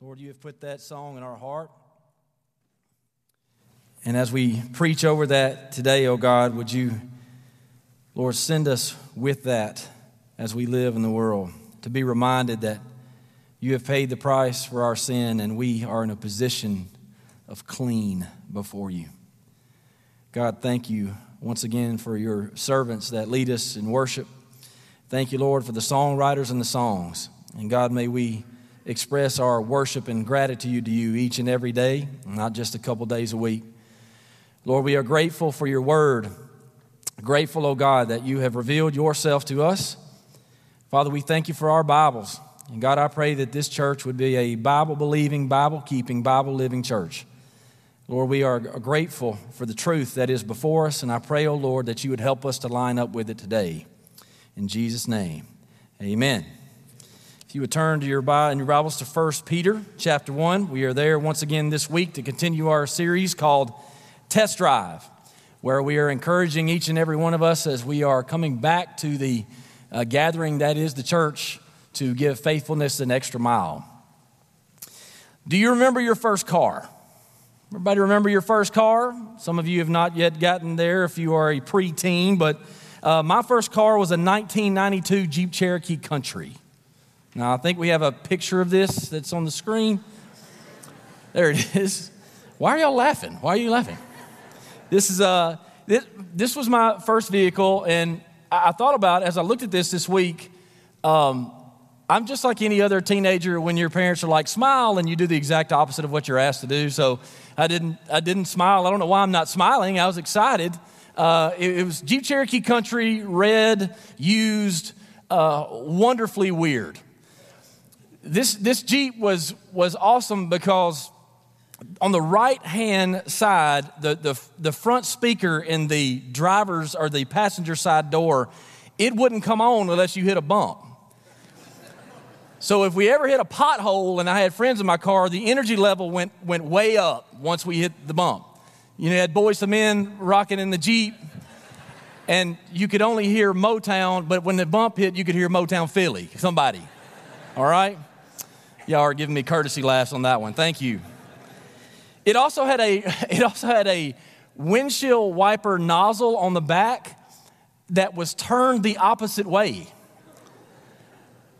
Lord, you have put that song in our heart. And as we preach over that today, oh God, would you, Lord, send us with that as we live in the world to be reminded that you have paid the price for our sin and we are in a position of clean before you. God, thank you once again for your servants that lead us in worship. Thank you, Lord, for the songwriters and the songs. And God, may we express our worship and gratitude to you each and every day, not just a couple days a week. Lord, we are grateful for your word. Grateful, oh God, that you have revealed yourself to us. Father, we thank you for our Bibles. And God, I pray that this church would be a Bible believing, Bible keeping, Bible living church. Lord, we are grateful for the truth that is before us, and I pray, oh Lord, that you would help us to line up with it today. In Jesus' name, amen. If you would turn to your, your Bibles to 1 Peter chapter 1, we are there once again this week to continue our series called Test Drive, where we are encouraging each and every one of us as we are coming back to the uh, gathering that is the church to give faithfulness an extra mile. Do you remember your first car? Everybody remember your first car? Some of you have not yet gotten there if you are a preteen, but uh, my first car was a 1992 Jeep Cherokee Country. Now, I think we have a picture of this that's on the screen. There it is. Why are y'all laughing? Why are you laughing? This is uh, this, this was my first vehicle, and I, I thought about as I looked at this this week. Um, I'm just like any other teenager when your parents are like, smile, and you do the exact opposite of what you're asked to do. So I didn't, I didn't smile. I don't know why I'm not smiling. I was excited. Uh, it, it, was Jeep Cherokee Country, red, used, uh, wonderfully weird this, this Jeep was, was awesome because on the right hand side, the, the, the front speaker in the driver's or the passenger side door, it wouldn't come on unless you hit a bump. So if we ever hit a pothole and I had friends in my car, the energy level went, went way up once we hit the bump. You know, you had Boyz II Men rocking in the Jeep, and you could only hear Motown, but when the bump hit, you could hear Motown Philly, somebody. All right? Y'all are giving me courtesy laughs on that one. Thank you. It also had a, it also had a windshield wiper nozzle on the back that was turned the opposite way.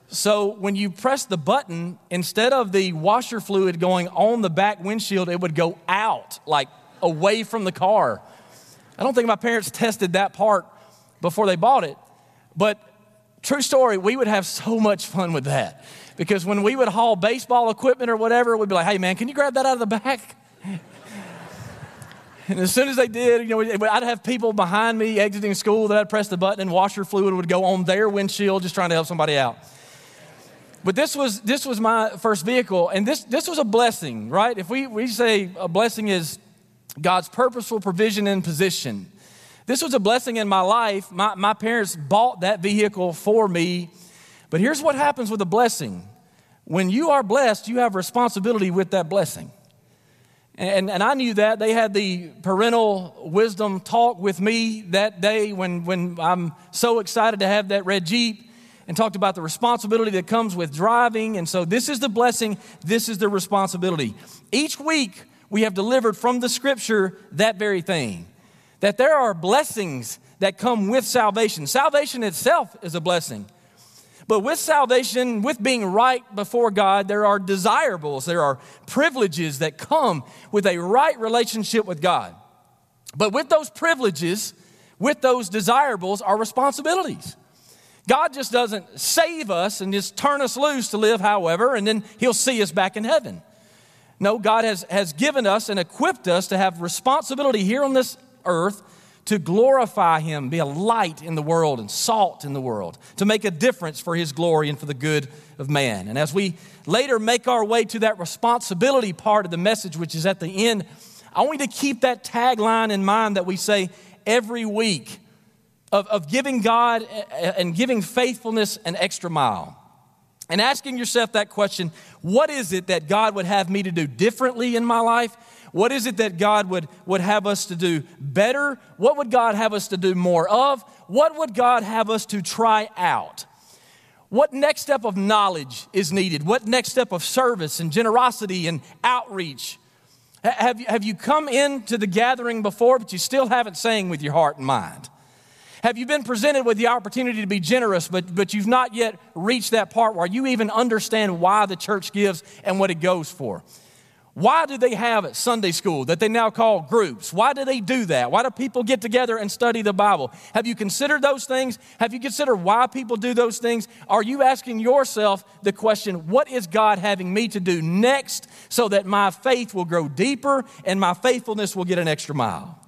So when you press the button, instead of the washer fluid going on the back windshield, it would go out, like away from the car. I don't think my parents tested that part before they bought it, but true story, we would have so much fun with that because when we would haul baseball equipment or whatever, we'd be like, hey man, can you grab that out of the back? And as soon as they did, you know, I'd have people behind me exiting school that I'd press the button and washer fluid would go on their windshield just trying to help somebody out. But this was, this was my first vehicle, and this, this was a blessing, right? If we, we say a blessing is God's purposeful provision and position, this was a blessing in my life. My, my parents bought that vehicle for me but here's what happens with a blessing when you are blessed, you have responsibility with that blessing. And, and I knew that. They had the parental wisdom talk with me that day when, when I'm so excited to have that red Jeep and talked about the responsibility that comes with driving. And so this is the blessing, this is the responsibility. Each week, we have delivered from the scripture that very thing that there are blessings that come with salvation. Salvation itself is a blessing. But with salvation, with being right before God, there are desirables, there are privileges that come with a right relationship with God. But with those privileges, with those desirables, are responsibilities. God just doesn't save us and just turn us loose to live however, and then He'll see us back in heaven. No, God has, has given us and equipped us to have responsibility here on this earth to glorify Him, be a light in the world and salt in the world, to make a difference for His glory and for the good of man. And as we later make our way to that responsibility part of the message, which is at the end, I want you to keep that tagline in mind that we say every week of, of giving God and giving faithfulness an extra mile. And asking yourself that question what is it that God would have me to do differently in my life? What is it that God would, would have us to do better? What would God have us to do more of? What would God have us to try out? What next step of knowledge is needed? What next step of service and generosity and outreach? Have you, have you come into the gathering before, but you still haven't sang with your heart and mind? Have you been presented with the opportunity to be generous, but, but you've not yet reached that part where you even understand why the church gives and what it goes for? Why do they have Sunday school that they now call groups? Why do they do that? Why do people get together and study the Bible? Have you considered those things? Have you considered why people do those things? Are you asking yourself the question, what is God having me to do next so that my faith will grow deeper and my faithfulness will get an extra mile?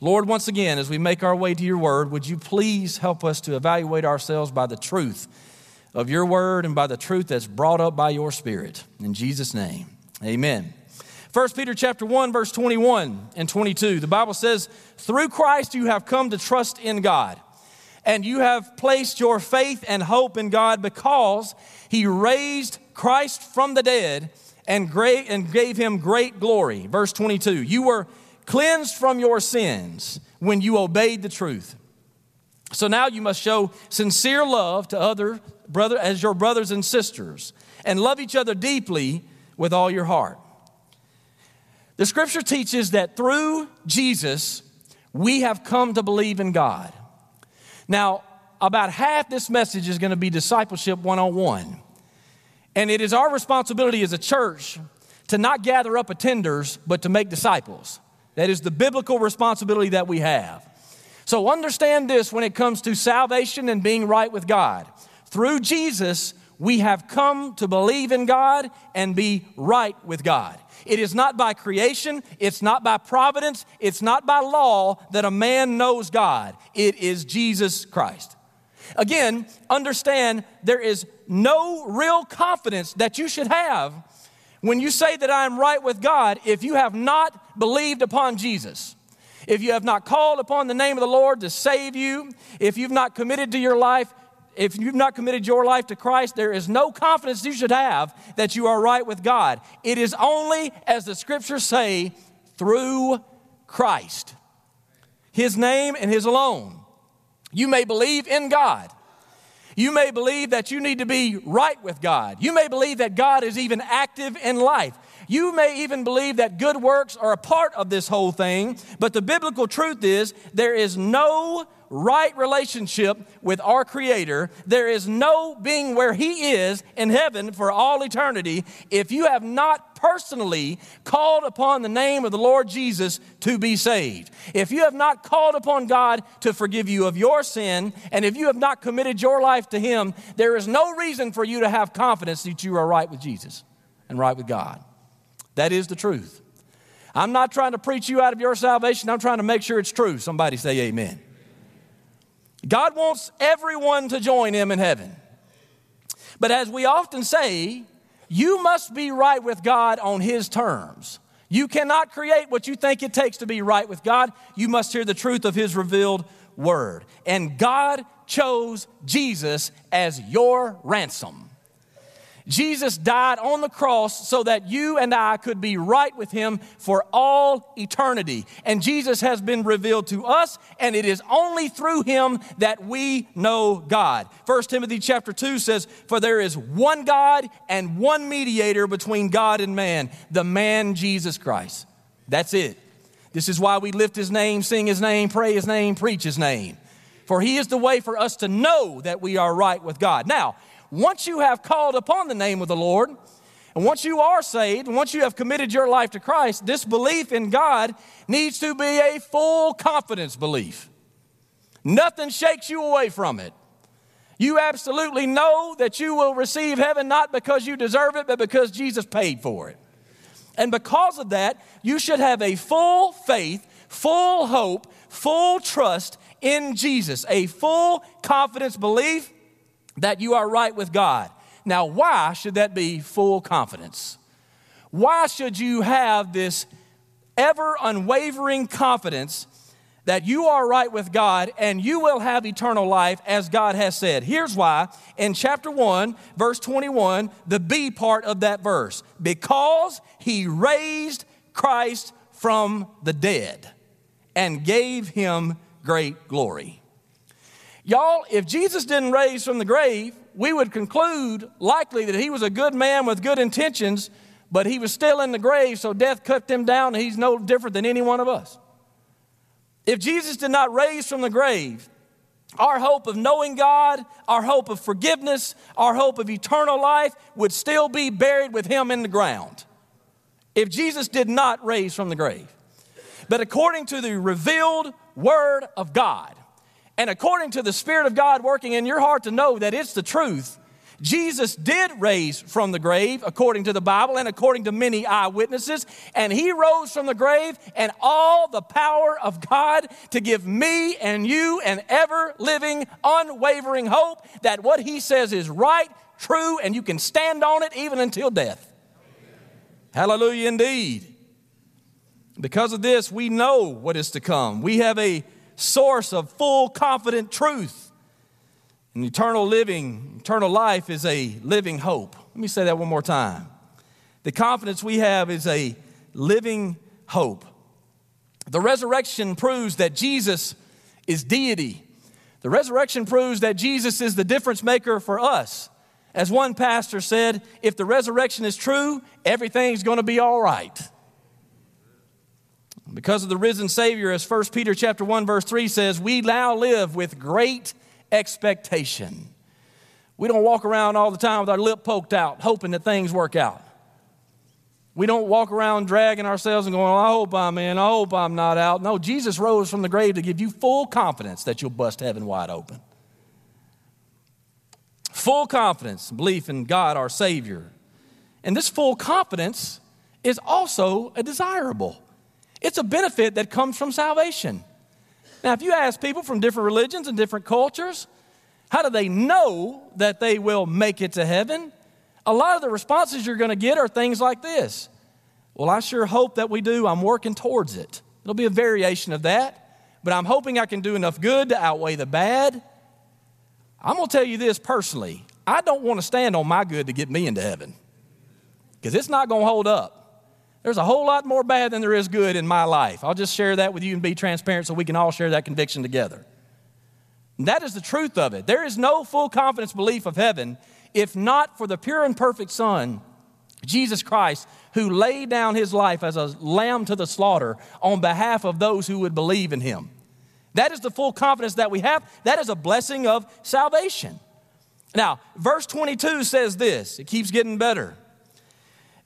Lord, once again, as we make our way to your word, would you please help us to evaluate ourselves by the truth of your word and by the truth that's brought up by your spirit? In Jesus' name. Amen. 1 Peter chapter 1 verse 21 and 22. The Bible says, "Through Christ you have come to trust in God, and you have placed your faith and hope in God because he raised Christ from the dead and great and gave him great glory." Verse 22. You were cleansed from your sins when you obeyed the truth. So now you must show sincere love to other brother as your brothers and sisters and love each other deeply with all your heart. The scripture teaches that through Jesus, we have come to believe in God. Now, about half this message is going to be discipleship one on one. And it is our responsibility as a church to not gather up attenders, but to make disciples. That is the biblical responsibility that we have. So understand this when it comes to salvation and being right with God. Through Jesus, we have come to believe in God and be right with God. It is not by creation, it's not by providence, it's not by law that a man knows God. It is Jesus Christ. Again, understand there is no real confidence that you should have when you say that I am right with God if you have not believed upon Jesus. If you have not called upon the name of the Lord to save you, if you've not committed to your life if you've not committed your life to Christ, there is no confidence you should have that you are right with God. It is only, as the scriptures say, through Christ, His name and His alone. You may believe in God. You may believe that you need to be right with God. You may believe that God is even active in life. You may even believe that good works are a part of this whole thing, but the biblical truth is there is no right relationship with our Creator, there is no being where He is in heaven for all eternity if you have not personally called upon the name of the Lord Jesus to be saved. If you have not called upon God to forgive you of your sin, and if you have not committed your life to Him, there is no reason for you to have confidence that you are right with Jesus and right with God. That is the truth. I'm not trying to preach you out of your salvation. I'm trying to make sure it's true. Somebody say amen. God wants everyone to join Him in heaven. But as we often say, you must be right with God on His terms. You cannot create what you think it takes to be right with God. You must hear the truth of His revealed word. And God chose Jesus as your ransom. Jesus died on the cross so that you and I could be right with him for all eternity. And Jesus has been revealed to us, and it is only through him that we know God. 1 Timothy chapter 2 says, For there is one God and one mediator between God and man, the man Jesus Christ. That's it. This is why we lift his name, sing his name, pray his name, preach his name. For he is the way for us to know that we are right with God. Now, once you have called upon the name of the Lord, and once you are saved, and once you have committed your life to Christ, this belief in God needs to be a full confidence belief. Nothing shakes you away from it. You absolutely know that you will receive heaven not because you deserve it, but because Jesus paid for it. And because of that, you should have a full faith, full hope, full trust in Jesus, a full confidence belief that you are right with God. Now, why should that be full confidence? Why should you have this ever unwavering confidence that you are right with God and you will have eternal life as God has said? Here's why. In chapter 1, verse 21, the B part of that verse because he raised Christ from the dead and gave him great glory. Y'all, if Jesus didn't raise from the grave, we would conclude likely that he was a good man with good intentions, but he was still in the grave, so death cut him down, and he's no different than any one of us. If Jesus did not raise from the grave, our hope of knowing God, our hope of forgiveness, our hope of eternal life would still be buried with him in the ground. If Jesus did not raise from the grave. But according to the revealed Word of God, and according to the Spirit of God working in your heart to know that it's the truth, Jesus did raise from the grave, according to the Bible and according to many eyewitnesses, and he rose from the grave, and all the power of God to give me and you an ever living, unwavering hope that what he says is right, true, and you can stand on it even until death. Hallelujah, indeed. Because of this, we know what is to come. We have a source of full, confident truth. And eternal living, eternal life is a living hope. Let me say that one more time. The confidence we have is a living hope. The resurrection proves that Jesus is deity. The resurrection proves that Jesus is the difference maker for us. As one pastor said, if the resurrection is true, everything's going to be all right. Because of the risen Savior, as 1 Peter chapter 1, verse 3 says, we now live with great expectation. We don't walk around all the time with our lip poked out, hoping that things work out. We don't walk around dragging ourselves and going, I hope I'm in, I hope I'm not out. No, Jesus rose from the grave to give you full confidence that you'll bust heaven wide open. Full confidence, belief in God, our Savior. And this full confidence is also a desirable. It's a benefit that comes from salvation. Now, if you ask people from different religions and different cultures, how do they know that they will make it to heaven? A lot of the responses you're going to get are things like this Well, I sure hope that we do. I'm working towards it. It'll be a variation of that, but I'm hoping I can do enough good to outweigh the bad. I'm going to tell you this personally I don't want to stand on my good to get me into heaven because it's not going to hold up. There's a whole lot more bad than there is good in my life. I'll just share that with you and be transparent so we can all share that conviction together. And that is the truth of it. There is no full confidence belief of heaven if not for the pure and perfect Son, Jesus Christ, who laid down his life as a lamb to the slaughter on behalf of those who would believe in him. That is the full confidence that we have. That is a blessing of salvation. Now, verse 22 says this, it keeps getting better.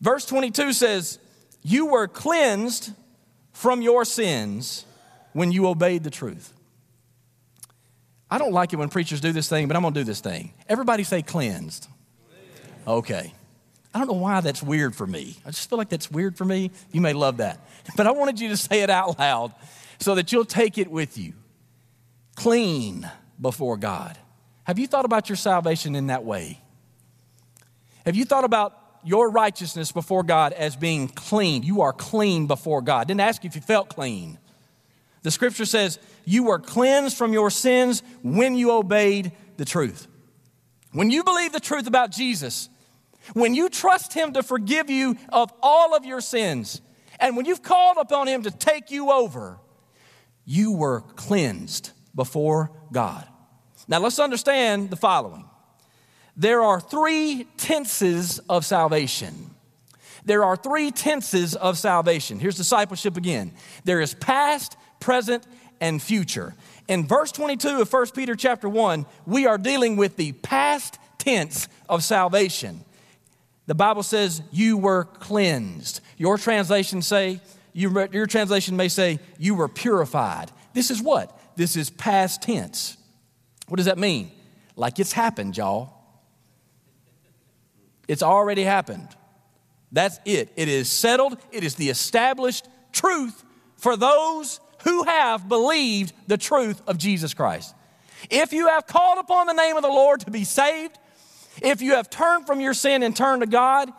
Verse 22 says, you were cleansed from your sins when you obeyed the truth. I don't like it when preachers do this thing, but I'm going to do this thing. Everybody say cleansed. Okay. I don't know why that's weird for me. I just feel like that's weird for me. You may love that. But I wanted you to say it out loud so that you'll take it with you. Clean before God. Have you thought about your salvation in that way? Have you thought about your righteousness before God as being clean. You are clean before God. Didn't ask you if you felt clean. The scripture says you were cleansed from your sins when you obeyed the truth. When you believe the truth about Jesus, when you trust Him to forgive you of all of your sins, and when you've called upon Him to take you over, you were cleansed before God. Now let's understand the following there are three tenses of salvation. There are three tenses of salvation. Here's discipleship again there is past, present, and future. In verse 22 of 1 Peter chapter 1, we are dealing with the past tense of salvation. The Bible says you were cleansed. Your translation say you, your translation may say you were purified. This is what? This is past tense. What does that mean? Like it's happened, y'all. It's already happened. That's it. It is settled. It is the established truth for those who have believed the truth of Jesus Christ. If you have called upon the name of the Lord to be saved, if you have turned from your sin and turned to God,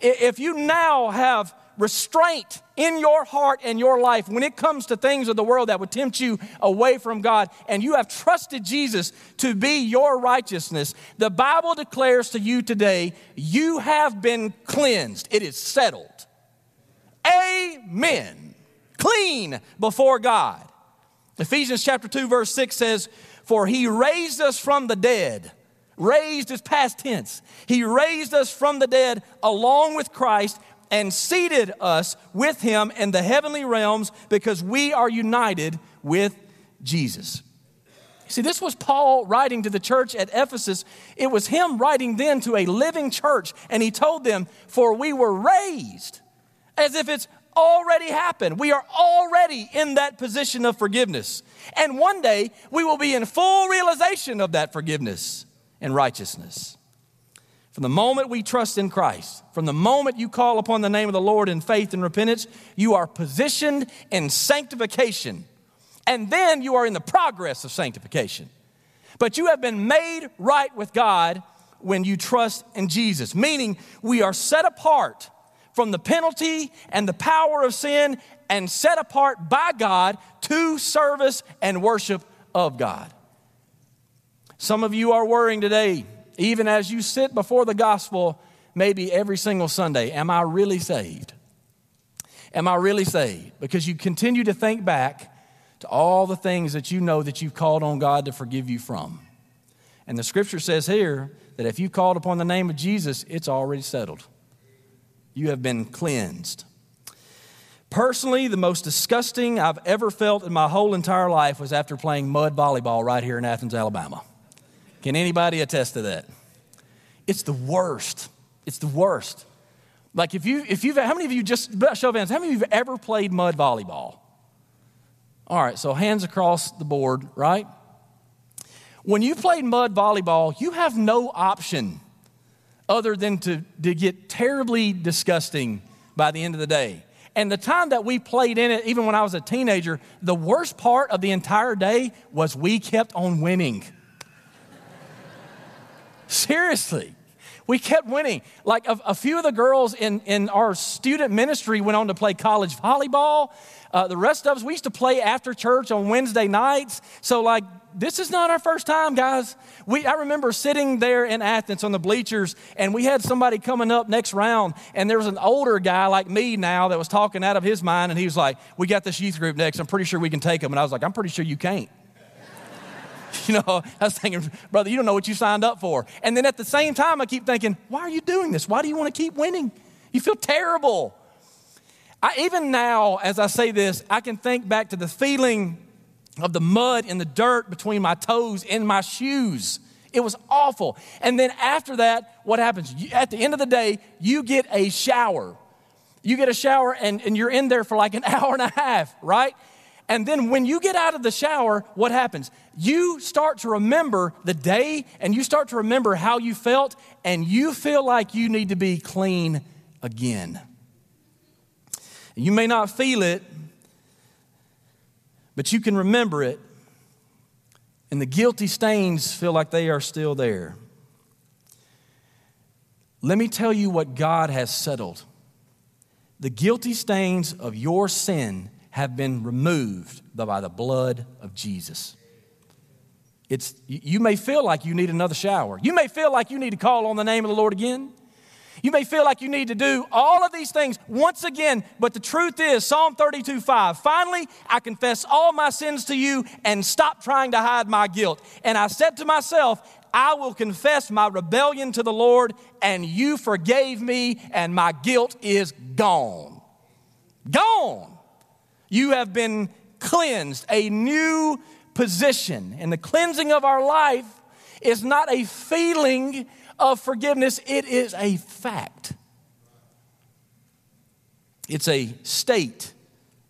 if you now have restraint in your heart and your life when it comes to things of the world that would tempt you away from God, and you have trusted Jesus to be your righteousness, the Bible declares to you today, you have been cleansed. It is settled. Amen. Clean before God. Ephesians chapter 2, verse 6 says, For he raised us from the dead. Raised is past tense. He raised us from the dead along with Christ and seated us with him in the heavenly realms because we are united with Jesus. See, this was Paul writing to the church at Ephesus. It was him writing then to a living church, and he told them, For we were raised, as if it's already happened. We are already in that position of forgiveness. And one day we will be in full realization of that forgiveness and righteousness. From the moment we trust in Christ, from the moment you call upon the name of the Lord in faith and repentance, you are positioned in sanctification. And then you are in the progress of sanctification. But you have been made right with God when you trust in Jesus, meaning we are set apart from the penalty and the power of sin and set apart by God to service and worship of God. Some of you are worrying today, even as you sit before the gospel, maybe every single Sunday, am I really saved? Am I really saved? Because you continue to think back to all the things that you know that you've called on God to forgive you from. And the scripture says here that if you've called upon the name of Jesus, it's already settled. You have been cleansed. Personally, the most disgusting I've ever felt in my whole entire life was after playing mud volleyball right here in Athens, Alabama. Can anybody attest to that? It's the worst. It's the worst. Like if you if you've how many of you just show of hands, how many of you have ever played mud volleyball? All right, so hands across the board, right? When you played mud volleyball, you have no option other than to, to get terribly disgusting by the end of the day. And the time that we played in it, even when I was a teenager, the worst part of the entire day was we kept on winning. Seriously. We kept winning. Like a, a, few of the girls in, in our student ministry went on to play college volleyball. Uh, the rest of us, we used to play after church on Wednesday nights. So, like, this is not our first time, guys. We, I remember sitting there in Athens on the bleachers, and we had somebody coming up next round, and there was an older guy like me now that was talking out of his mind, and he was like, We got this youth group next. I'm pretty sure we can take them. And I was like, I'm pretty sure you can't. you know, I was thinking, brother, you don't know what you signed up for. And then at the same time, I keep thinking, why are you doing this? Why do you want to keep winning? You feel terrible. I, even now, as I say this, I can think back to the feeling of the mud and the dirt between my toes in my shoes. It was awful. And then after that, what happens? You, at the end of the day, you get a shower. You get a shower and, and you're in there for like an hour and a half, right? And then when you get out of the shower, what happens? You start to remember the day and you start to remember how you felt, and you feel like you need to be clean again. You may not feel it, but you can remember it, and the guilty stains feel like they are still there. Let me tell you what God has settled. The guilty stains of your sin have been removed by the blood of Jesus. It's, you may feel like you need another shower. You may feel like you need to call on the name of the Lord again. You may feel like you need to do all of these things once again, but the truth is, Psalm 32 5, finally, I confess all my sins to you and stop trying to hide my guilt. And I said to myself, I will confess my rebellion to the Lord, and you forgave me, and my guilt is gone. Gone. You have been cleansed, a new position. And the cleansing of our life is not a feeling of forgiveness, it is a fact. It's a state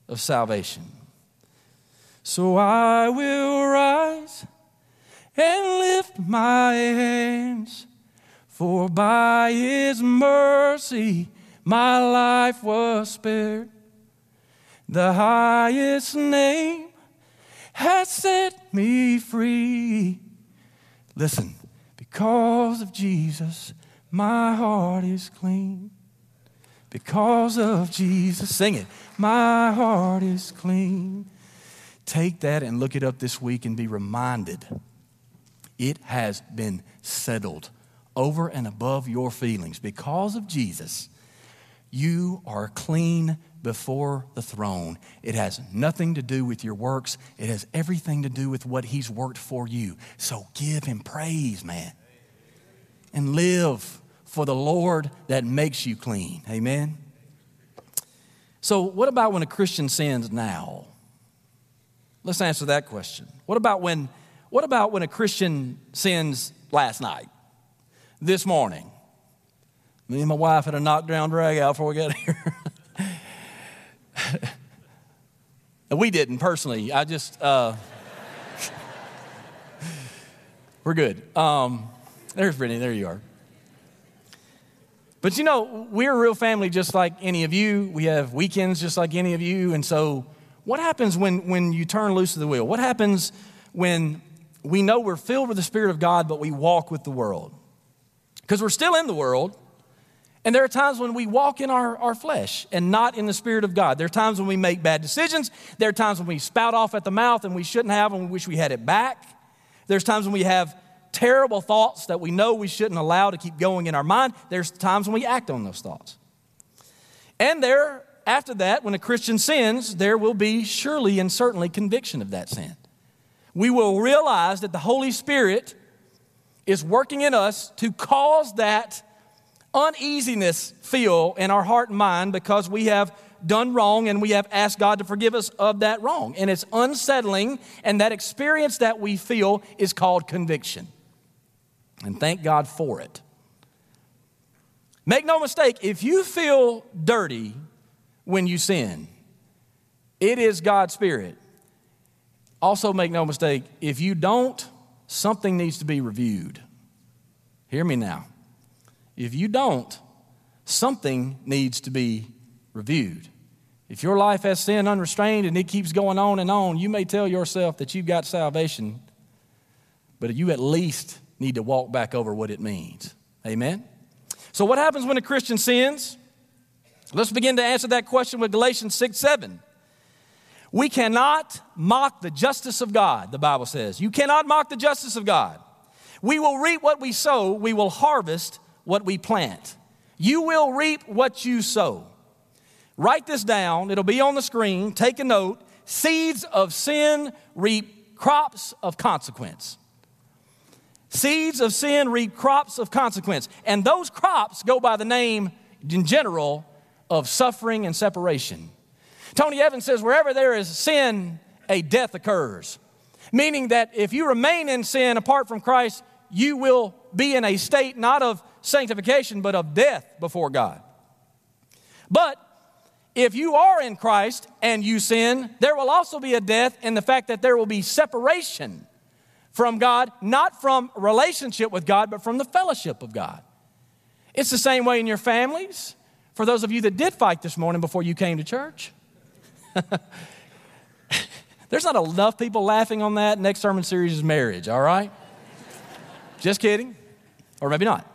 of salvation. So I will rise and lift my hands, for by his mercy my life was spared. The highest name has set me free. Listen, because of Jesus, my heart is clean. Because of Jesus, sing it. My heart is clean. Take that and look it up this week and be reminded it has been settled over and above your feelings. Because of Jesus, You are clean before the throne. It has nothing to do with your works, it has everything to do with what He's worked for you. So give Him praise, man. And live for the Lord that makes you clean. Amen. So, what about when a Christian sins now? Let's answer that question. What about when what about when a Christian sins last night? This morning? Me and my wife had a knockdown drag out before we got here. we didn't personally. I just, uh, we're good. Um, there's Brittany. There you are. But you know, we're a real family just like any of you. We have weekends just like any of you. And so, what happens when, when you turn loose of the wheel? What happens when we know we're filled with the Spirit of God, but we walk with the world? Because we're still in the world, and there are times when we walk in our, our flesh and not in the Spirit of God. There are times when we make bad decisions. There are times when we spout off at the mouth and we shouldn't have and we wish we had it back. There's times when we have terrible thoughts that we know we shouldn't allow to keep going in our mind. There's times when we act on those thoughts. And there, after that, when a Christian sins, there will be surely and certainly conviction of that sin. We will realize that the Holy Spirit is working in us to cause that uneasiness feel in our heart and mind because we have done wrong and we have asked God to forgive us of that wrong. And it's unsettling, and that experience that we feel is called conviction. And thank God for it. Make no mistake, if you feel dirty when you sin, it is God's Spirit. Also, make no mistake, if you don't, something needs to be reviewed. Hear me now. If you don't, something needs to be reviewed. If your life has sin unrestrained and it keeps going on and on, you may tell yourself that you've got salvation, but you at least need to walk back over what it means. Amen? So, what happens when a Christian sins? Let's begin to answer that question with Galatians 6 7. We cannot mock the justice of God, the Bible says. You cannot mock the justice of God. We will reap what we sow, we will harvest what we plant. You will reap what you sow. Write this down, it'll be on the screen. Take a note. Seeds of sin reap crops of consequence. Seeds of sin reap crops of consequence. And those crops go by the name, in general, of suffering and separation. Tony Evans says, wherever there is sin, a death occurs. Meaning that if you remain in sin apart from Christ, you will be in a state not of sanctification, but of death before God. But if you are in Christ and you sin, there will also be a death in the fact that there will be separation from God, not from relationship with God, but from the fellowship of God. It's the same way in your families. For those of you that did fight this morning before you came to church, there's not enough people laughing on that. Next sermon series is marriage, all right? Just kidding. Or maybe not.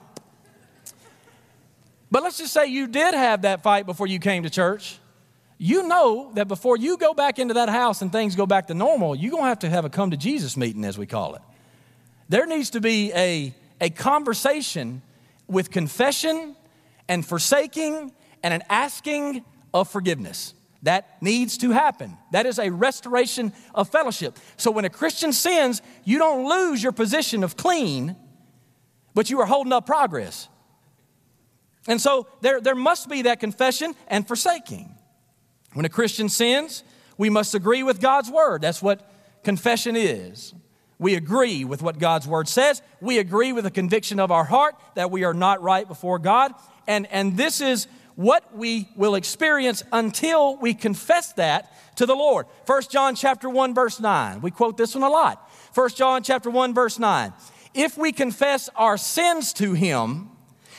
But let's just say you did have that fight before you came to church you know that before you go back into that house and things go back to normal, you're going to have to have a come to Jesus meeting, as we call it. There needs to be a, a conversation with confession and forsaking and an asking of forgiveness. That needs to happen. That is a restoration of fellowship. So when a Christian sins, you don't lose your position of clean, but you are holding up progress. And so there, there must be that confession and forsaking. When a Christian sins, we must agree with God's word. That's what confession is. We agree with what God's word says. We agree with the conviction of our heart that we are not right before God. And, and this is what we will experience until we confess that to the Lord. 1 John chapter 1 verse 9. We quote this one a lot. 1 John chapter 1 verse 9. If we confess our sins to him,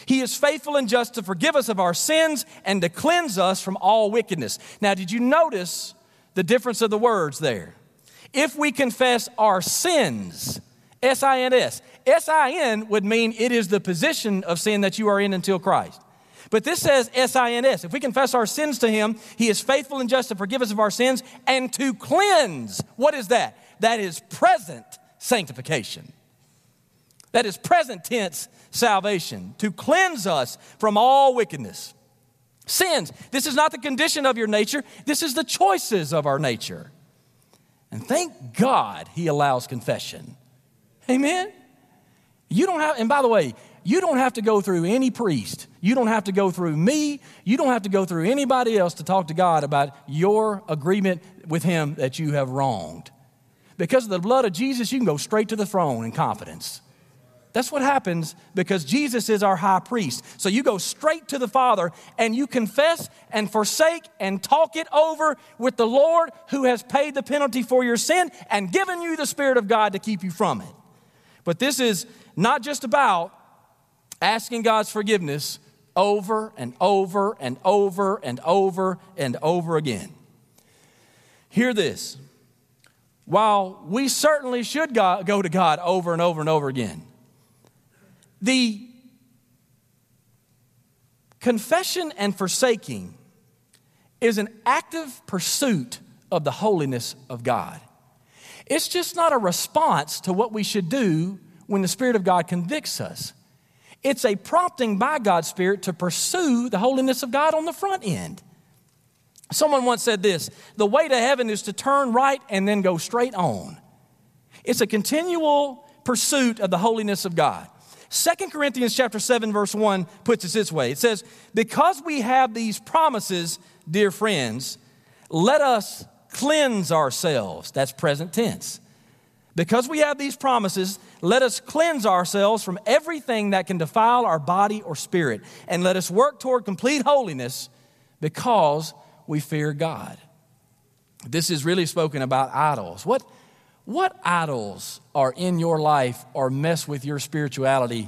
he is faithful and just to forgive us of our sins and to cleanse us from all wickedness. Now, did you notice the difference of the words there? If we confess our sins, S I N S, S I N would mean it is the position of sin that you are in until Christ. But this says S I N S. If we confess our sins to Him, He is faithful and just to forgive us of our sins and to cleanse. What is that? That is present sanctification. That is present tense salvation, to cleanse us from all wickedness. Sins. This is not the condition of your nature, this is the choices of our nature. And thank God he allows confession. Amen? You don't have, and by the way, you don't have to go through any priest. You don't have to go through me. You don't have to go through anybody else to talk to God about your agreement with Him that you have wronged. Because of the blood of Jesus, you can go straight to the throne in confidence. That's what happens because Jesus is our high priest. So you go straight to the Father and you confess and forsake and talk it over with the Lord who has paid the penalty for your sin and given you the Spirit of God to keep you from it. But this is not just about asking God's forgiveness over and over and over and over and over again. Hear this. While we certainly should go to God over and over and over again, the confession and forsaking is an active pursuit of the holiness of God. It's just not a response to what we should do when the Spirit of God convicts us. It's a prompting by God's Spirit to pursue the holiness of God on the front end. Someone once said this the way to heaven is to turn right and then go straight on. It's a continual pursuit of the holiness of God. 2 Corinthians chapter 7 verse 1 puts it this way. It says, "Because we have these promises, dear friends, let us cleanse ourselves." That's present tense. Because we have these promises, let us cleanse ourselves from everything that can defile our body or spirit, and let us work toward complete holiness because we fear God. This is really spoken about idols. What what idols are in your life or mess with your spirituality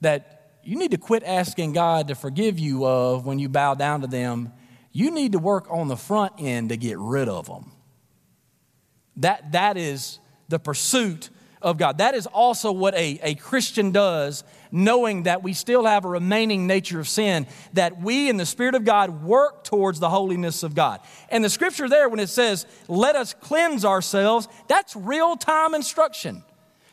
that you need to quit asking God to forgive you of when you bow down to them? You need to work on the front end to get rid of them. That, that is the pursuit of God. That is also what a, a Christian does, knowing that we still have a remaining nature of sin, that we in the Spirit of God work towards the holiness of God. And the scripture there, when it says, let us cleanse ourselves, that's real time instruction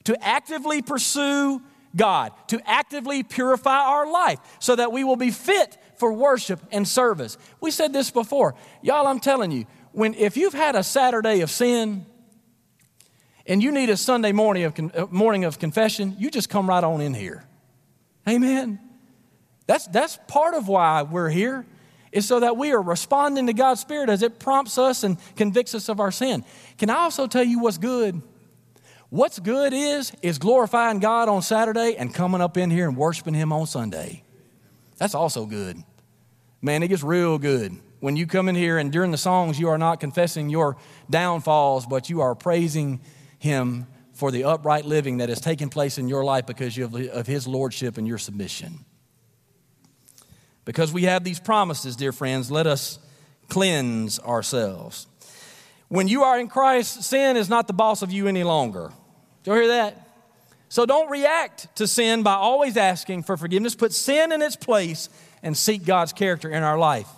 to actively pursue God, to actively purify our life so that we will be fit for worship and service. We said this before. Y'all, I'm telling you, when if you've had a Saturday of sin, and you need a Sunday morning of, uh, morning of confession, you just come right on in here. Amen. That's, that's part of why we're here, is so that we are responding to God's Spirit as it prompts us and convicts us of our sin. Can I also tell you what's good? What's good is, is glorifying God on Saturday and coming up in here and worshiping Him on Sunday. That's also good. Man, it gets real good when you come in here and during the songs you are not confessing your downfalls, but you are praising him for the upright living that has taken place in your life because of His lordship and your submission. Because we have these promises, dear friends, let us cleanse ourselves. When you are in Christ, sin is not the boss of you any longer. Do you hear that? So don't react to sin by always asking for forgiveness. Put sin in its place and seek God's character in our life.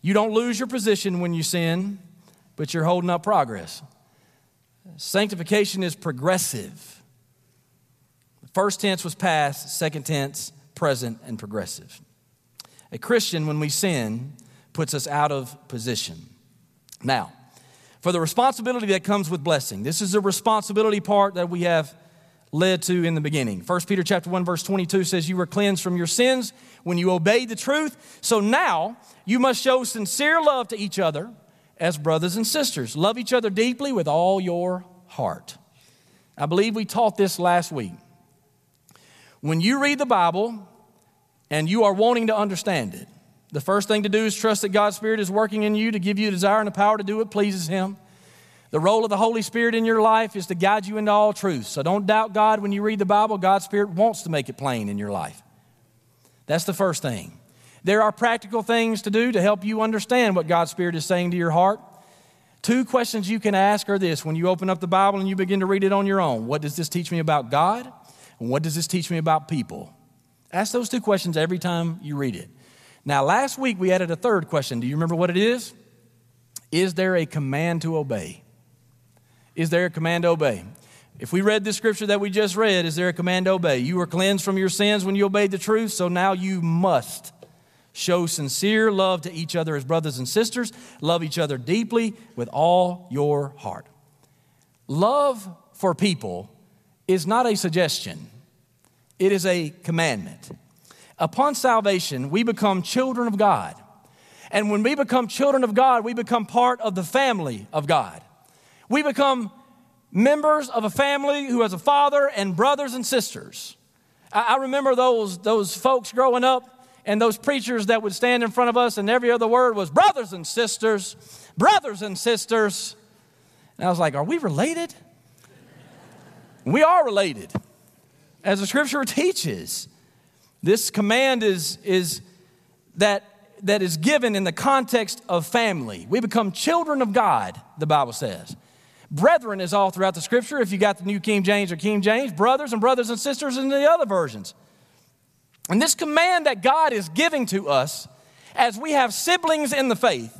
You don't lose your position when you sin, but you're holding up progress. Sanctification is progressive. The first tense was past, second tense, present, and progressive. A Christian, when we sin, puts us out of position. Now, for the responsibility that comes with blessing, this is the responsibility part that we have led to in the beginning. 1 Peter chapter 1 verse 22 says you were cleansed from your sins when you obeyed the truth. So now you must show sincere love to each other as brothers and sisters. Love each other deeply with all your heart. I believe we taught this last week. When you read the Bible and you are wanting to understand it, the first thing to do is trust that God's Spirit is working in you to give you desire and the power to do what pleases Him. The role of the Holy Spirit in your life is to guide you into all truth. So don't doubt God when you read the Bible. God's Spirit wants to make it plain in your life. That's the first thing. There are practical things to do to help you understand what God's Spirit is saying to your heart. Two questions you can ask are this when you open up the Bible and you begin to read it on your own What does this teach me about God? And what does this teach me about people? Ask those two questions every time you read it. Now, last week we added a third question. Do you remember what it is? Is there a command to obey? Is there a command to obey? If we read the scripture that we just read, is there a command to obey? You were cleansed from your sins when you obeyed the truth, so now you must Show sincere love to each other as brothers and sisters. Love each other deeply with all your heart. Love for people is not a suggestion, it is a commandment. Upon salvation, we become children of God. And when we become children of God, we become part of the family of God. We become members of a family who has a father and brothers and sisters. I, remember those, those folks growing up and those preachers that would stand in front of us, and every other word was brothers and sisters, brothers and sisters. And I was like, Are we related? we are related, as the scripture teaches. This command is, is that that is given in the context of family. We become children of God, the Bible says. Brethren is all throughout the scripture. If you got the New King James or King James, brothers and brothers and sisters in the other versions. And this command that God is giving to us as we have siblings in the faith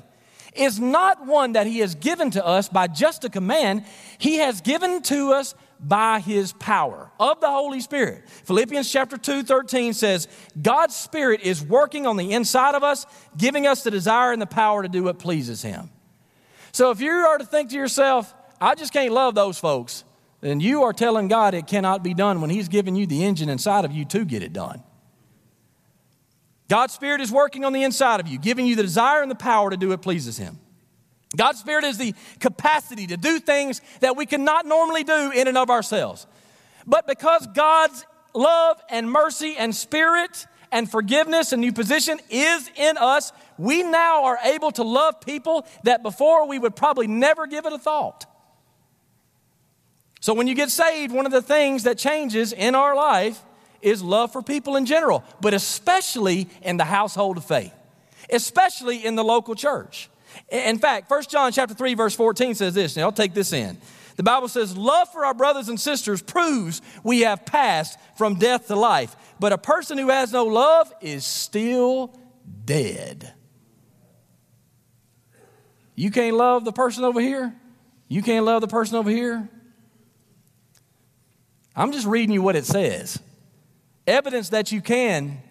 is not one that He has given to us by just a command. He has given to us by his power of the Holy Spirit. Philippians chapter 2, 13 says, God's Spirit is working on the inside of us, giving us the desire and the power to do what pleases him. So if you are to think to yourself, I just can't love those folks, then you are telling God it cannot be done when he's given you the engine inside of you to get it done. God's Spirit is working on the inside of you, giving you the desire and the power to do what pleases him. God's Spirit is the capacity to do things that we cannot normally do in and of ourselves. But because God's love and mercy and spirit and forgiveness and new position is in us, we now are able to love people that before we would probably never give it a thought. So when you get saved, one of the things that changes in our life is love for people in general, but especially in the household of faith, especially in the local church. In fact, 1 John chapter 3, verse 14 says this, Now I'll take this in. The Bible says, Love for our brothers and sisters proves we have passed from death to life. But a person who has no love is still dead. You can't love the person over here? You can't love the person over here? I'm just reading you what it says. Evidence that you can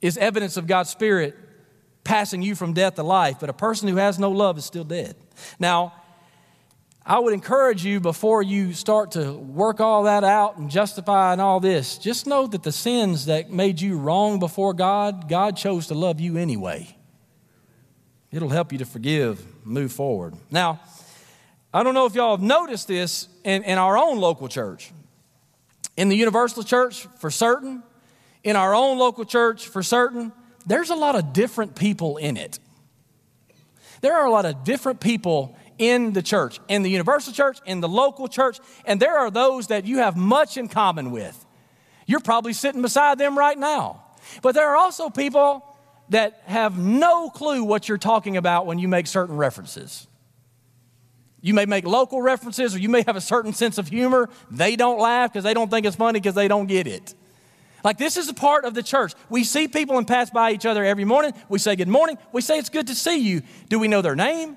is evidence of God's Spirit passing you from death to life, but a person who has no love is still dead. Now, I would encourage you before you start to work all that out and justify and all this, just know that the sins that made you wrong before God, God chose to love you anyway. It'll help you to forgive, move forward. Now, I don't know if y'all have noticed this in, in our own local church. In the Universal Church, for certain, in our own local church, for certain, there's a lot of different people in it. There are a lot of different people in the church, in the universal church, in the local church, and there are those that you have much in common with. You're probably sitting beside them right now. But there are also people that have no clue what you're talking about when you make certain references. You may make local references or you may have a certain sense of humor. They don't laugh because they don't think it's funny because they don't get it. Like, this is a part of the church. We see people and pass by each other every morning. We say good morning. We say it's good to see you. Do we know their name?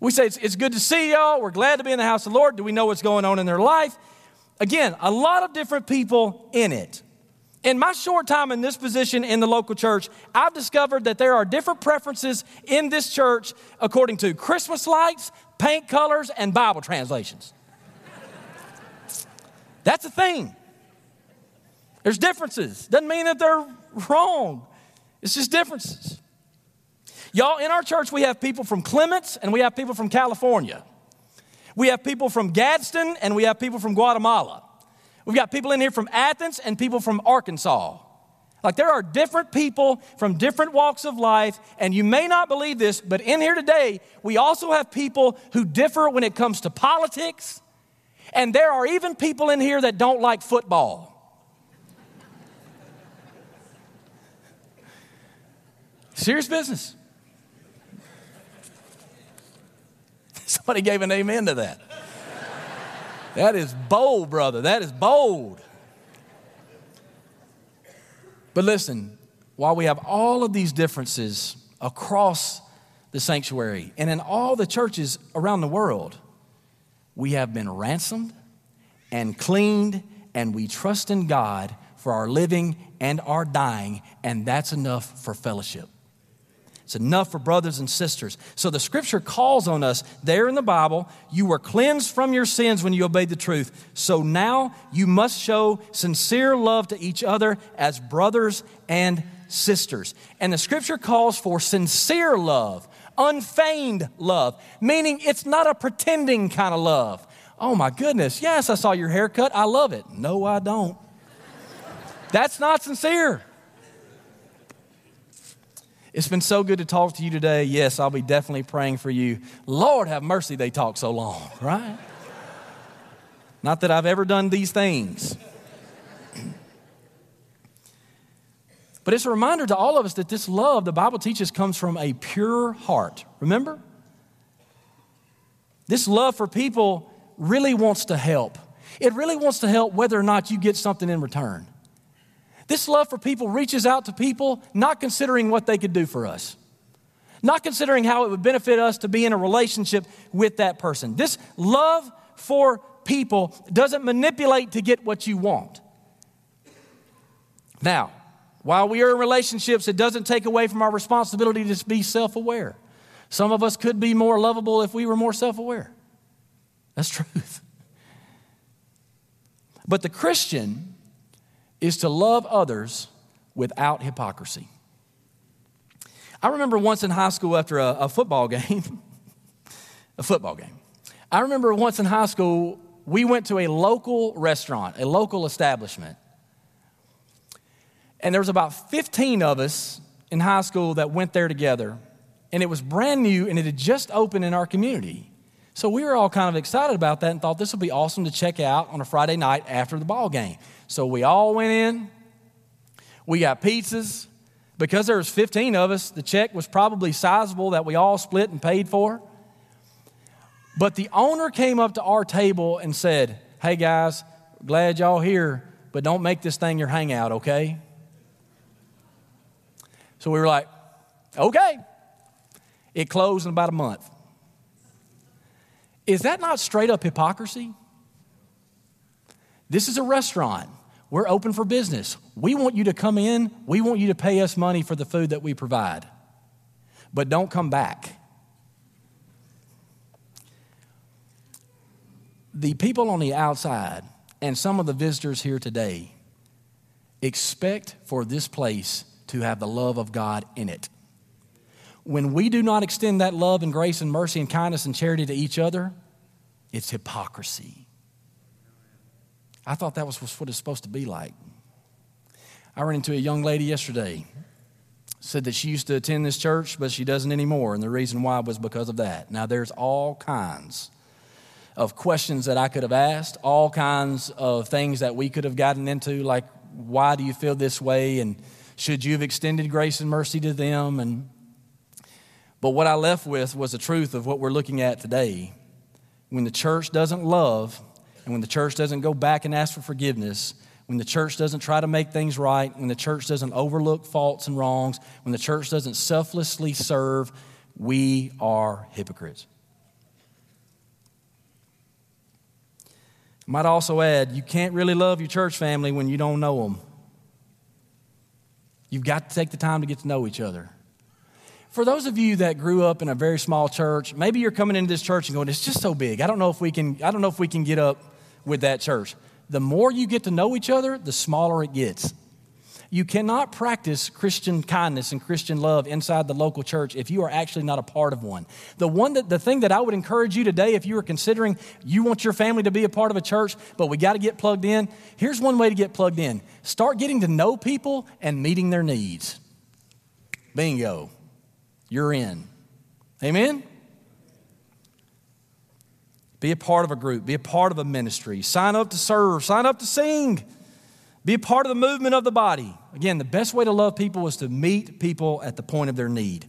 We say it's, it's good to see y'all. We're glad to be in the house of the Lord. Do we know what's going on in their life? Again, a lot of different people in it. In my short time in this position in the local church, I've discovered that there are different preferences in this church according to Christmas lights, paint colors, and Bible translations. That's a thing. There's differences. Doesn't mean that they're wrong. It's just differences. Y'all, in our church, we have people from Clements and we have people from California. We have people from Gadsden and we have people from Guatemala. We've got people in here from Athens and people from Arkansas. Like there are different people from different walks of life, and you may not believe this, but in here today, we also have people who differ when it comes to politics, and there are even people in here that don't like football. Serious business. Somebody gave an amen to that. That is bold, brother. That is bold. But listen, while we have all of these differences across the sanctuary and in all the churches around the world, we have been ransomed and cleaned, and we trust in God for our living and our dying, and that's enough for fellowship. It's enough for brothers and sisters. So the scripture calls on us there in the Bible. You were cleansed from your sins when you obeyed the truth. So now you must show sincere love to each other as brothers and sisters. And the scripture calls for sincere love, unfeigned love, meaning it's not a pretending kind of love. Oh my goodness, yes, I saw your haircut. I love it. No, I don't. That's not sincere. It's been so good to talk to you today. Yes, I'll be definitely praying for you. Lord, have mercy, they talk so long, right? Not that I've ever done these things. But it's a reminder to all of us that this love, the Bible teaches, comes from a pure heart. Remember? This love for people really wants to help. It really wants to help whether or not you get something in return. This love for people reaches out to people not considering what they could do for us, not considering how it would benefit us to be in a relationship with that person. This love for people doesn't manipulate to get what you want. Now, while we are in relationships, it doesn't take away from our responsibility to be self aware. Some of us could be more lovable if we were more self aware. That's truth. But the Christian is to love others without hypocrisy. I remember once in high school after a, a football game, a football game. I remember once in high school, we went to a local restaurant, a local establishment. And there was about 15 of us in high school that went there together. And it was brand new and it had just opened in our community. So we were all kind of excited about that and thought this would be awesome to check out on a Friday night after the ball game. So we all went in. We got pizzas. Because there was 15 of us, the check was probably sizable that we all split and paid for. But the owner came up to our table and said, Hey guys, glad y'all here, but don't make this thing your hangout, okay? So we were like, Okay. It closed in about a month. Is that not straight up hypocrisy? This is a restaurant. We're open for business. We want you to come in. We want you to pay us money for the food that we provide. But don't come back. The people on the outside and some of the visitors here today expect for this place to have the love of God in it. When we do not extend that love and grace and mercy and kindness and charity to each other, it's hypocrisy. I thought that was what it's supposed to be like. I ran into a young lady yesterday. Said that she used to attend this church, but she doesn't anymore. And the reason why was because of that. Now, there's all kinds of questions that I could have asked, all kinds of things that we could have gotten into, like, why do you feel this way? And should you have extended grace and mercy to them? And, but what I left with was the truth of what we're looking at today. When the church doesn't love, and when the church doesn't go back and ask for forgiveness, when the church doesn't try to make things right, when the church doesn't overlook faults and wrongs, when the church doesn't selflessly serve, we are hypocrites. I might also add, you can't really love your church family when you don't know them. You've got to take the time to get to know each other. For those of you that grew up in a very small church, maybe you're coming into this church and going, it's just so big. I don't know if we can, I don't know if we can get up with that church. The more you get to know each other, the smaller it gets. You cannot practice Christian kindness and Christian love inside the local church if you are actually not a part of one. The one that the thing that I would encourage you today if you are considering you want your family to be a part of a church, but we got to get plugged in, here's one way to get plugged in. Start getting to know people and meeting their needs. Bingo. You're in. Amen. Be a part of a group, be a part of a ministry, sign up to serve, sign up to sing, be a part of the movement of the body. Again, the best way to love people is to meet people at the point of their need.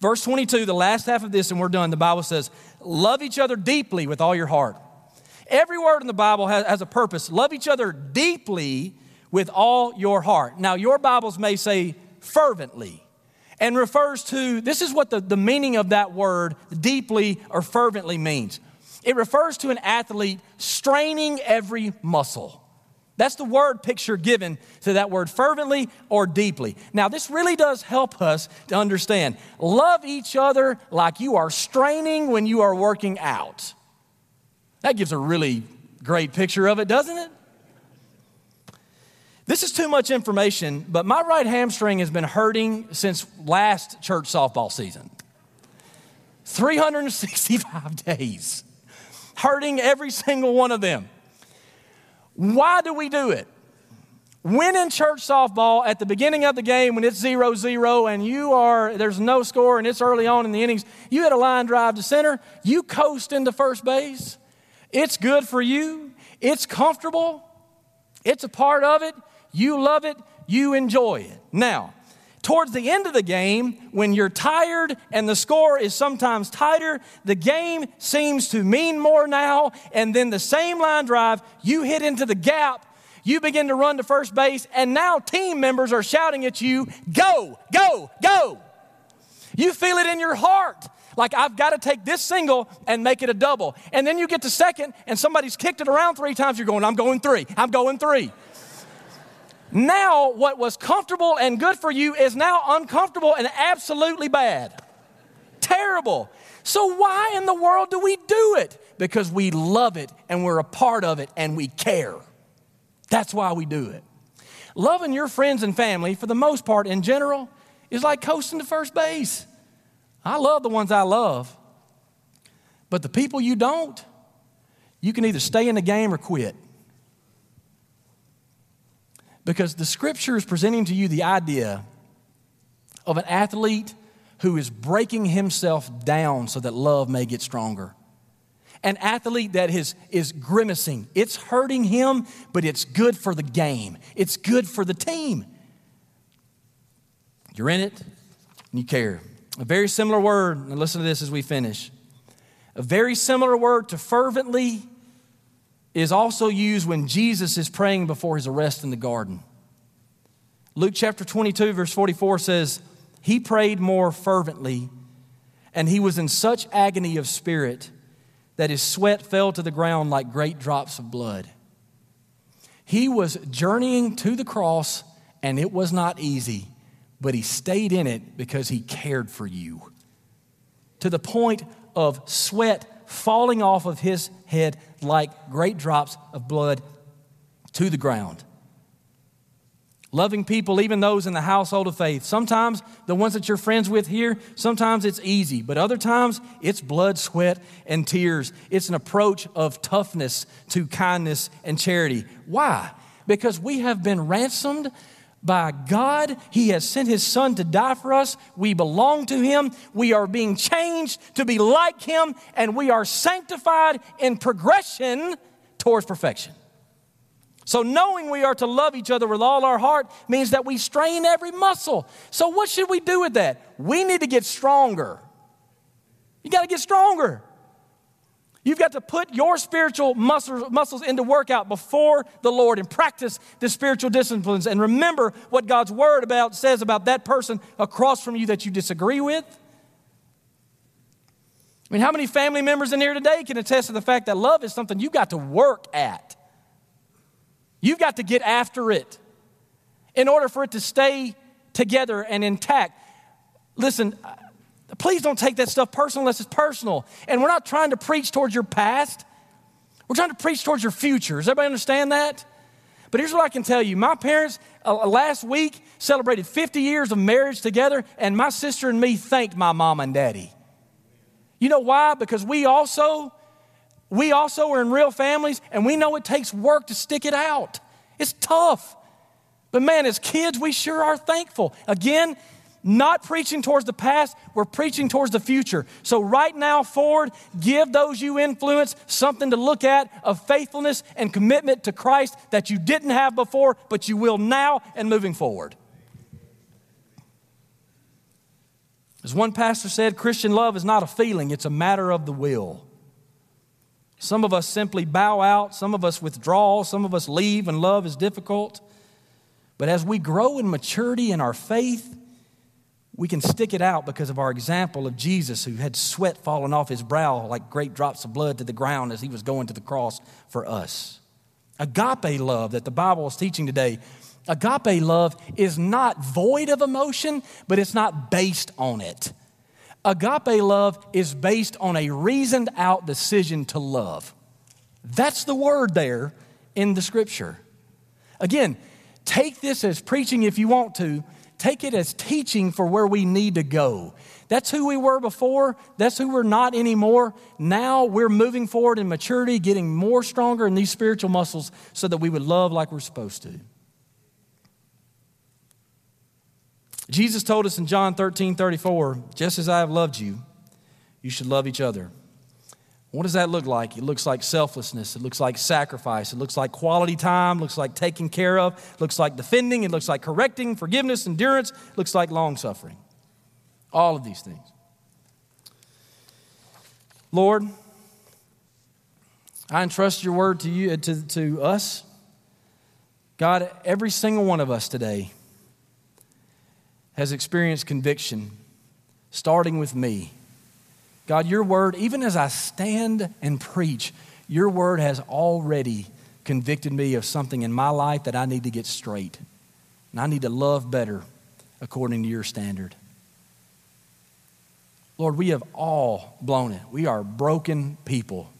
Verse 22, the last half of this, and we're done, the Bible says, Love each other deeply with all your heart. Every word in the Bible has, has a purpose. Love each other deeply with all your heart. Now, your Bibles may say fervently and refers to this is what the, the meaning of that word deeply or fervently means it refers to an athlete straining every muscle That's the word picture given to that word fervently or deeply. Now, this really does help us to understand. Love each other like you are straining when you are working out. That gives a really great picture of it, doesn't it? This is too much information, but my right hamstring has been hurting since last church softball season. 365 days, hurting every single one of them. Why do we do it? When in church softball at the beginning of the game, when it's 0 0 and you are, there's no score and it's early on in the innings, you hit a line drive to center, you coast into first base. It's good for you, it's comfortable, it's a part of it, you love it, you enjoy it. Now, towards the end of the game, when you're tired and the score is sometimes tighter, the game seems to mean more now, and then the same line drive, you hit into the gap, you begin to run to first base, and now team members are shouting at you, Go, go, go. You feel it in your heart. Like, I've got to take this single and make it a double. And then you get to second, and somebody's kicked it around three times. You're going, I'm going three. I'm going three. Now, what was comfortable and good for you is now uncomfortable and absolutely bad. Terrible. So, why in the world do we do it? Because we love it and we're a part of it and we care. That's why we do it. Loving your friends and family, for the most part in general, is like coasting to first base. I love the ones I love, but the people you don't, you can either stay in the game or quit. Because the scripture is presenting to you the idea of an athlete who is breaking himself down so that love may get stronger. An athlete that is, is grimacing. It's hurting him, but it's good for the game, it's good for the team. You're in it and you care. A very similar word, and listen to this as we finish. A very similar word to fervently is also used when Jesus is praying before his arrest in the garden. Luke chapter 22, verse 44 says, He prayed more fervently, and he was in such agony of spirit that his sweat fell to the ground like great drops of blood. He was journeying to the cross, and it was not easy, but he stayed in it because he cared for you. To the point of sweat falling off of his head like great drops of blood to the ground. Loving people, even those in the household of faith. Sometimes the ones that you're friends with here, sometimes it's easy, but other times it's blood, sweat, and tears. It's an approach of toughness to kindness and charity. Why? Because we have been ransomed by God. He has sent His Son to die for us. We belong to Him. We are being changed to be like Him, and we are sanctified in progression towards perfection. So, knowing we are to love each other with all our heart means that we strain every muscle. So, what should we do with that? We need to get stronger. You got to get stronger. You've got to put your spiritual muscles, muscles into workout before the Lord and practice the spiritual disciplines and remember what God's word about says about that person across from you that you disagree with. I mean, how many family members in here today can attest to the fact that love is something you've got to work at? You've got to get after it in order for it to stay together and intact. Listen, Please don't take that stuff personal unless it's personal. And we're not trying to preach towards your past, we're trying to preach towards your future. Does everybody understand that? But here's what I can tell you my parents uh, uh last week celebrated 50 years of marriage together, and my sister and me thanked my mom and daddy. You know why? Because we also we also are in real families and we know it takes work to stick it out. It's tough. But man, as kids, we sure are thankful. Again, not preaching towards the past, we're preaching towards the future. So, right now, forward, give those you influence something to look at of faithfulness and commitment to Christ that you didn't have before, but you will now and moving forward. As one pastor said, Christian love is not a feeling, it's a matter of the will. Some of us simply bow out, some of us withdraw, some of us leave when love is difficult. But as we grow in maturity in our faith, we can stick it out because of our example of Jesus, who had sweat falling off his brow like great drops of blood to the ground as he was going to the cross for us. Agape love that the Bible is teaching today. Agape love is not void of emotion, but it's not based on it. Agape love is based on a reasoned out decision to love. That's the word there in the scripture. Again, take this as preaching if you want to, take it as teaching for where we need to go. That's who we were before. That's who we're not anymore. Now we're moving forward in maturity, getting more stronger in these spiritual muscles so that we would love like we're supposed to. Jesus told us in John 13 34, just as I have loved you, you should love each other. What does that look like? It looks like selflessness. It looks like sacrifice. It looks like quality time. It looks like taking care of. It looks like defending. It looks like correcting, forgiveness, endurance. It looks like long suffering. All of these things. Lord, I entrust your word to you uh, to, to us. God, every single one of us today has experienced conviction, starting with me. God, your word, even as I stand and preach, your word has already convicted me of something in my life that I need to get straight. And I need to love better according to your standard. Lord, we have all blown it. We are broken people.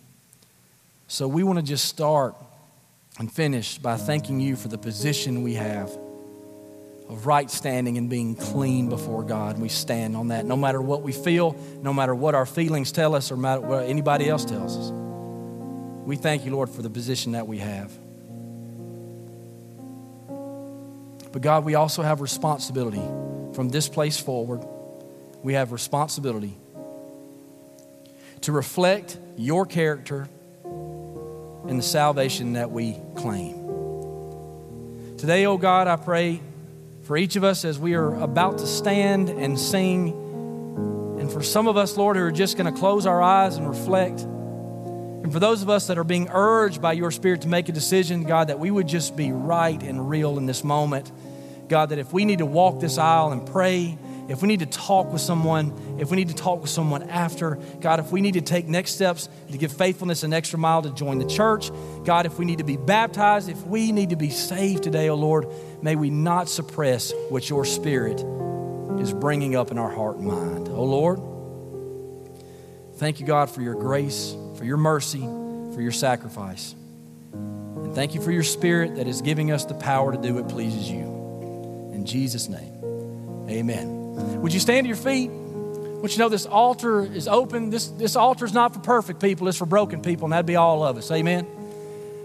So we want to just start and finish by thanking you for the position we have of right standing and being clean before God. We stand on that no matter what we feel, no matter what our feelings tell us, or what anybody else tells us. We thank you, Lord, for the position that we have. But God, we also have responsibility from this place forward. We have responsibility to reflect your character and the salvation that we claim. Today, oh God, I pray for each of us as we are about to stand and sing. And for some of us, Lord, who are just going to close our eyes and reflect. And for those of us that are being urged by your Spirit to make a decision, God, that we would just be right and real in this moment. God, that if we need to walk this aisle and pray, if we need to talk with someone, if we need to talk with someone after, God, if we need to take next steps to give faithfulness an extra mile to join the church, God, if we need to be baptized, if we need to be saved today, oh Lord, may we not suppress what your Spirit is bringing up in our heart and mind. Oh Lord, thank you, God, for your grace, for your mercy, for your sacrifice. And thank you for your Spirit that is giving us the power to do what pleases you. In Jesus' name, amen. Would you stand to your feet? Would you know this altar is open? This, this altar is not for perfect people, it's for broken people, and that'd be all of us. Amen.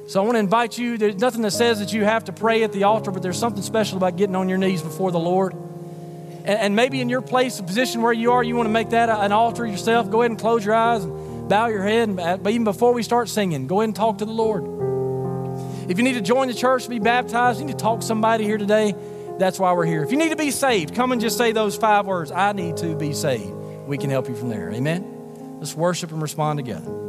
So I want to invite you. There's nothing that says that you have to pray at the altar, but there's something special about getting on your knees before the Lord. And, and maybe in your place, a position where you are, you want to make that an altar yourself. Go ahead and close your eyes and bow your head. Uh, but even before we start singing, go ahead and talk to the Lord. If you need to join the church, be baptized, you need to talk to somebody here today that's why we're here. If you need to be saved, come and just say those five words I need to be saved. We can help you from there. Amen? Let's worship and respond together.